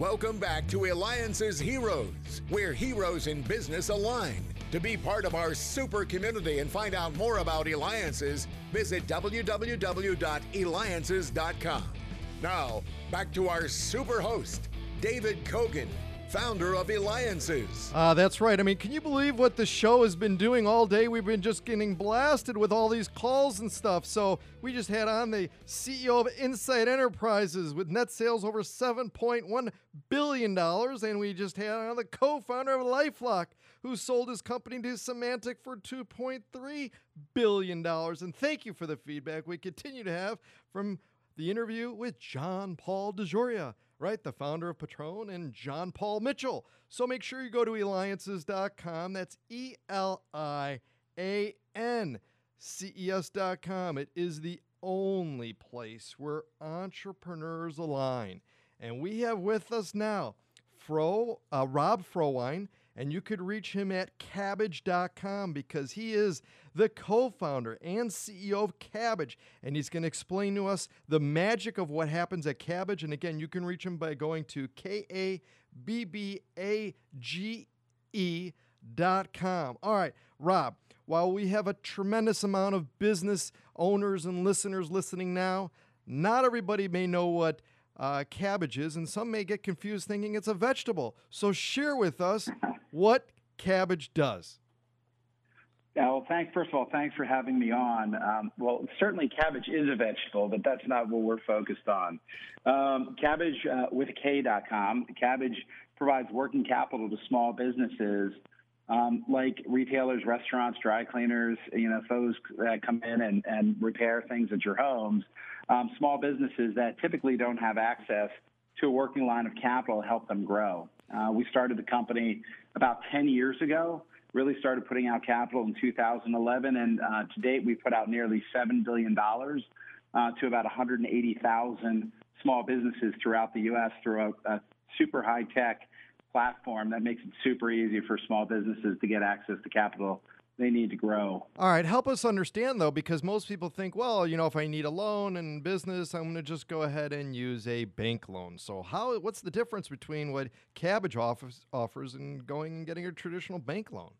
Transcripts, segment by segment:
Welcome back to Eliances Heroes, where heroes in business align. To be part of our super community and find out more about Eliances, visit www.eliances.com. Now, back to our super host, David Kogan, founder of Eliances. Uh, that's right. I mean, can you believe what the show has been doing all day? We've been just getting blasted with all these calls and stuff. So we just had on the CEO of Insight Enterprises with net sales over $7.1 billion. And we just had on the co founder of Lifelock, who sold his company to Symantec for $2.3 billion. And thank you for the feedback we continue to have from the interview with John Paul DeJoria right? The founder of Patron and John Paul Mitchell. So make sure you go to eliances.com. That's E L I A N C E S.com. It is the only place where entrepreneurs align. And we have with us now Fro, uh, Rob Frohwein, and you could reach him at kabbage.com because he is the co founder and CEO of Kabbage. And he's going to explain to us the magic of what happens at Kabbage. And again, you can reach him by going to K A B B A G E dot com. All right, Rob, while we have a tremendous amount of business owners and listeners listening now, not everybody may know what uh, cabbages, and some may get confused thinking it's a vegetable. So share with us what Kabbage does. Yeah, well, thanks. First of all, thanks for having me on. Um, well, certainly cabbage is a vegetable, but that's not what we're focused on. Um, cabbage uh, with a K.com. Kabbage provides working capital to small businesses um, like retailers, restaurants, dry cleaners, you know, those that come in and, and repair things at your homes. Um, small businesses that typically don't have access to a working line of capital help them grow. Uh, we started the company about 10 years ago really started putting out capital in 2011, and uh, to date we've put out nearly $7 billion uh, to about 180,000 small businesses throughout the U.S. through a, a super high tech platform that makes it super easy for small businesses to get access to capital they need to grow. All right, help us understand though, because most people think, well, you know, if I need a loan in business, I'm going to just go ahead and use a bank loan. So, how? What's the difference between what Kabbage offers, offers and going and getting a traditional bank loan?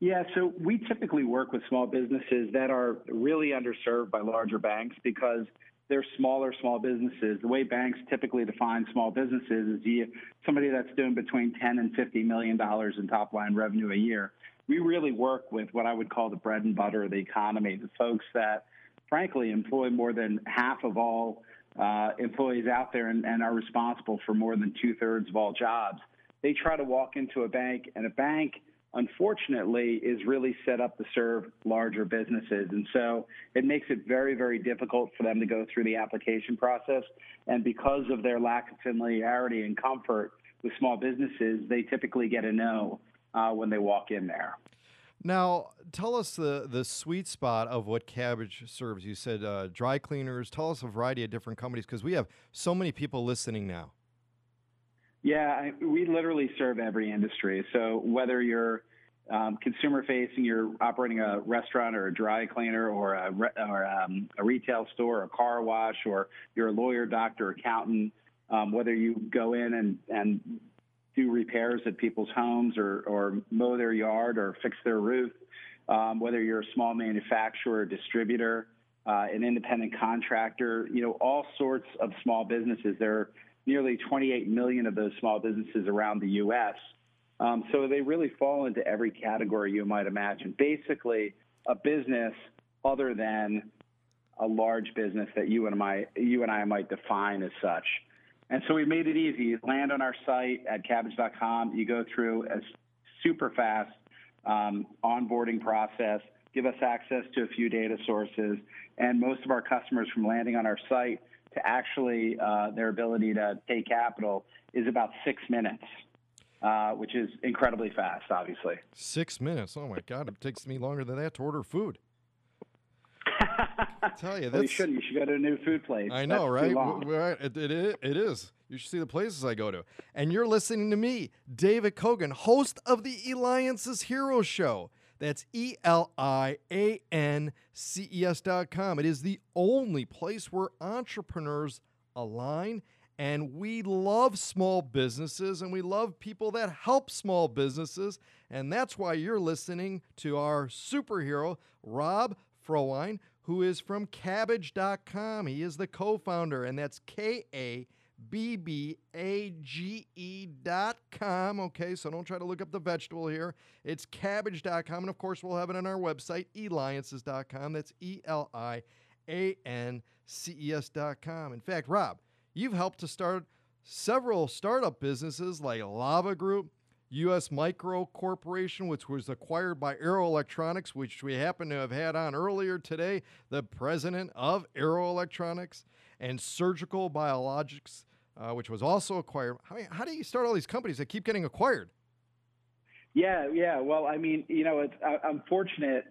Yeah, so we typically work with small businesses that are really underserved by larger banks because they're smaller small businesses. The way banks typically define small businesses is you, somebody that's doing between 10 and 50 million dollars in top line revenue a year. We really work with what I would call the bread and butter of the economy, the folks that frankly employ more than half of all uh, employees out there and, and are responsible for more than two thirds of all jobs. They try to walk into a bank and a bank unfortunately, is really set up to serve larger businesses. And so it makes it very, very difficult for them to go through the application process. And because of their lack of familiarity and comfort with small businesses, they typically get a no uh, when they walk in there. Now, tell us the, the sweet spot of what Kabbage serves. You said uh, dry cleaners. Tell us a variety of different companies because we have so many people listening now. Yeah, I, we literally serve every industry. So whether you're um, consumer facing, you're operating a restaurant or a dry cleaner or a, re- or, um, a retail store, or a car wash, or you're a lawyer, doctor, accountant, um, whether you go in and, and do repairs at people's homes or, or mow their yard or fix their roof, um, whether you're a small manufacturer, distributor, uh, an independent contractor, you know, all sorts of small businesses. There nearly 28 million of those small businesses around the U.S. Um, so they really fall into every category you might imagine. Basically, a business other than a large business that you and I, you and I might define as such. And so we made it easy. You land on our site at kabbage.com. You go through a super fast um, onboarding process, give us access to a few data sources, and most of our customers from landing on our site to actually uh, their ability to pay capital is about six minutes. Uh, which is incredibly fast, obviously. Six minutes. Oh my God! It takes me longer than that to order food. I tell you, that's, well, you should. You should go to a new food place. I know, that's right? It, it, is, it is. You should see the places I go to. And you're listening to me, David Kogan, host of the Eliances Hero Show. That's E L I A N C E S dot com. It is the only place where entrepreneurs align And we love small businesses and we love people that help small businesses. And that's why you're listening to our superhero, Rob Frohwein, who is from Kabbage.com. He is the co founder, and that's K A B B A G E dot com. Okay, so don't try to look up the vegetable here. It's kabbage.com. And of course, we'll have it on our website, eliances.com. That's E L I A N C E S.com. In fact, Rob, you've helped to start several startup businesses like Lava Group, U.S. Micro Corporation, which was acquired by Arrow Electronics, which we happen to have had on earlier today, the president of Arrow Electronics, and Surgical Biologics, uh, which was also acquired. How, how do you start all these companies that keep getting acquired? Yeah, yeah. Well, I mean, you know, it's, I, I'm fortunate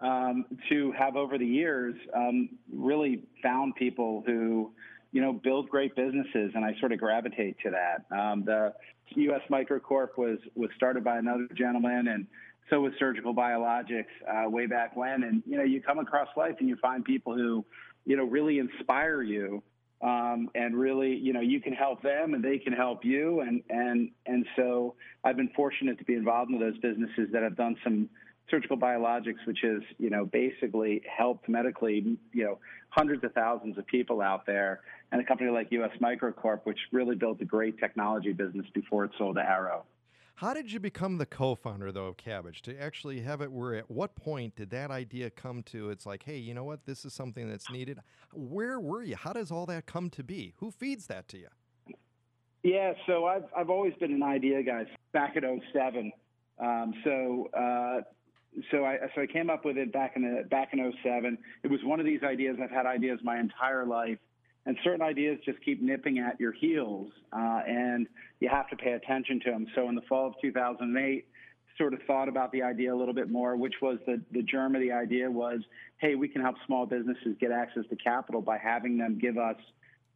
um, to have over the years um, really found people who, you know, build great businesses, and I sort of gravitate to that. Um, the U.S. Microcorp was was started by another gentleman, and so was Surgical Biologics uh, way back when. And you know, you come across life and you find people who, you know, really inspire you, um, and really, you know, you can help them and they can help you. And and and so I've been fortunate to be involved in those businesses that have done some surgical biologics, which is, you know, basically helped medically, you know, hundreds of thousands of people out there, and a company like US Microcorp, which really built a great technology business before it sold to Arrow. How did you become the co-founder though of Kabbage? To actually have it where at what point did that idea come to? It's like, hey, you know what? This is something that's needed. Where were you? How does all that come to be? Who feeds that to you? Yeah, so I've I've always been an idea guy back at 07. Um, so uh, so I so I came up with it back in the back in 07. It was one of these ideas. I've had ideas my entire life, and certain ideas just keep nipping at your heels, uh, and you have to pay attention to them. So in the fall of 2008, sort of thought about the idea a little bit more, which was the the germ of the idea was, hey, we can help small businesses get access to capital by having them give us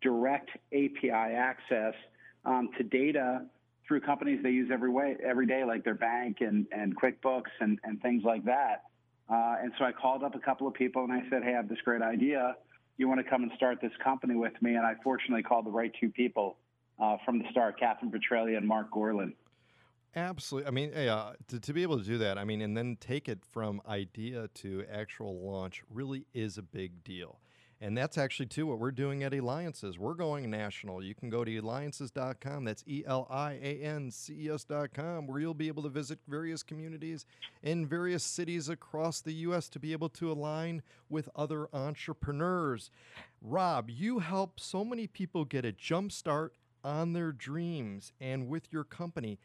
direct API access um, to data through companies they use every way every day, like their bank and, and QuickBooks and, and things like that. Uh, and so I called up a couple of people and I said, Hey, I have this great idea. You want to come and start this company with me? And I fortunately called the right two people uh, from the start, Kathryn Petralia and Marc Gorlin. Absolutely. I mean, yeah, to, to be able to do that, I mean, and then take it from idea to actual launch really is a big deal. And that's actually, too, what we're doing at Eliances. We're going national. You can go to eliances.com. That's E L I A N C E S.com, where you'll be able to visit various communities in various cities across the U.S. to be able to align with other entrepreneurs. Rob, you help so many people get a jump start on their dreams and with your company.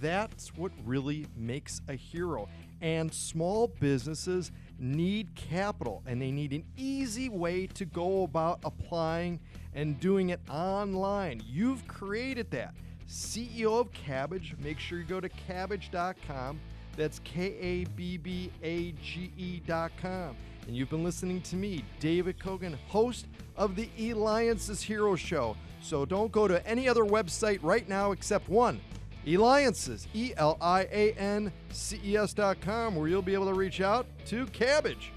That's what really makes a hero. And small businesses need capital and they need an easy way to go about applying and doing it online. You've created that. CEO of Kabbage, make sure you go to kabbage.com. That's K A B B A G E.com. And you've been listening to me, David Kogan, host of the Eliances Hero Show. So don't go to any other website right now except one Eliances, E L I A N C E S.com, where you'll be able to reach out to Kabbage.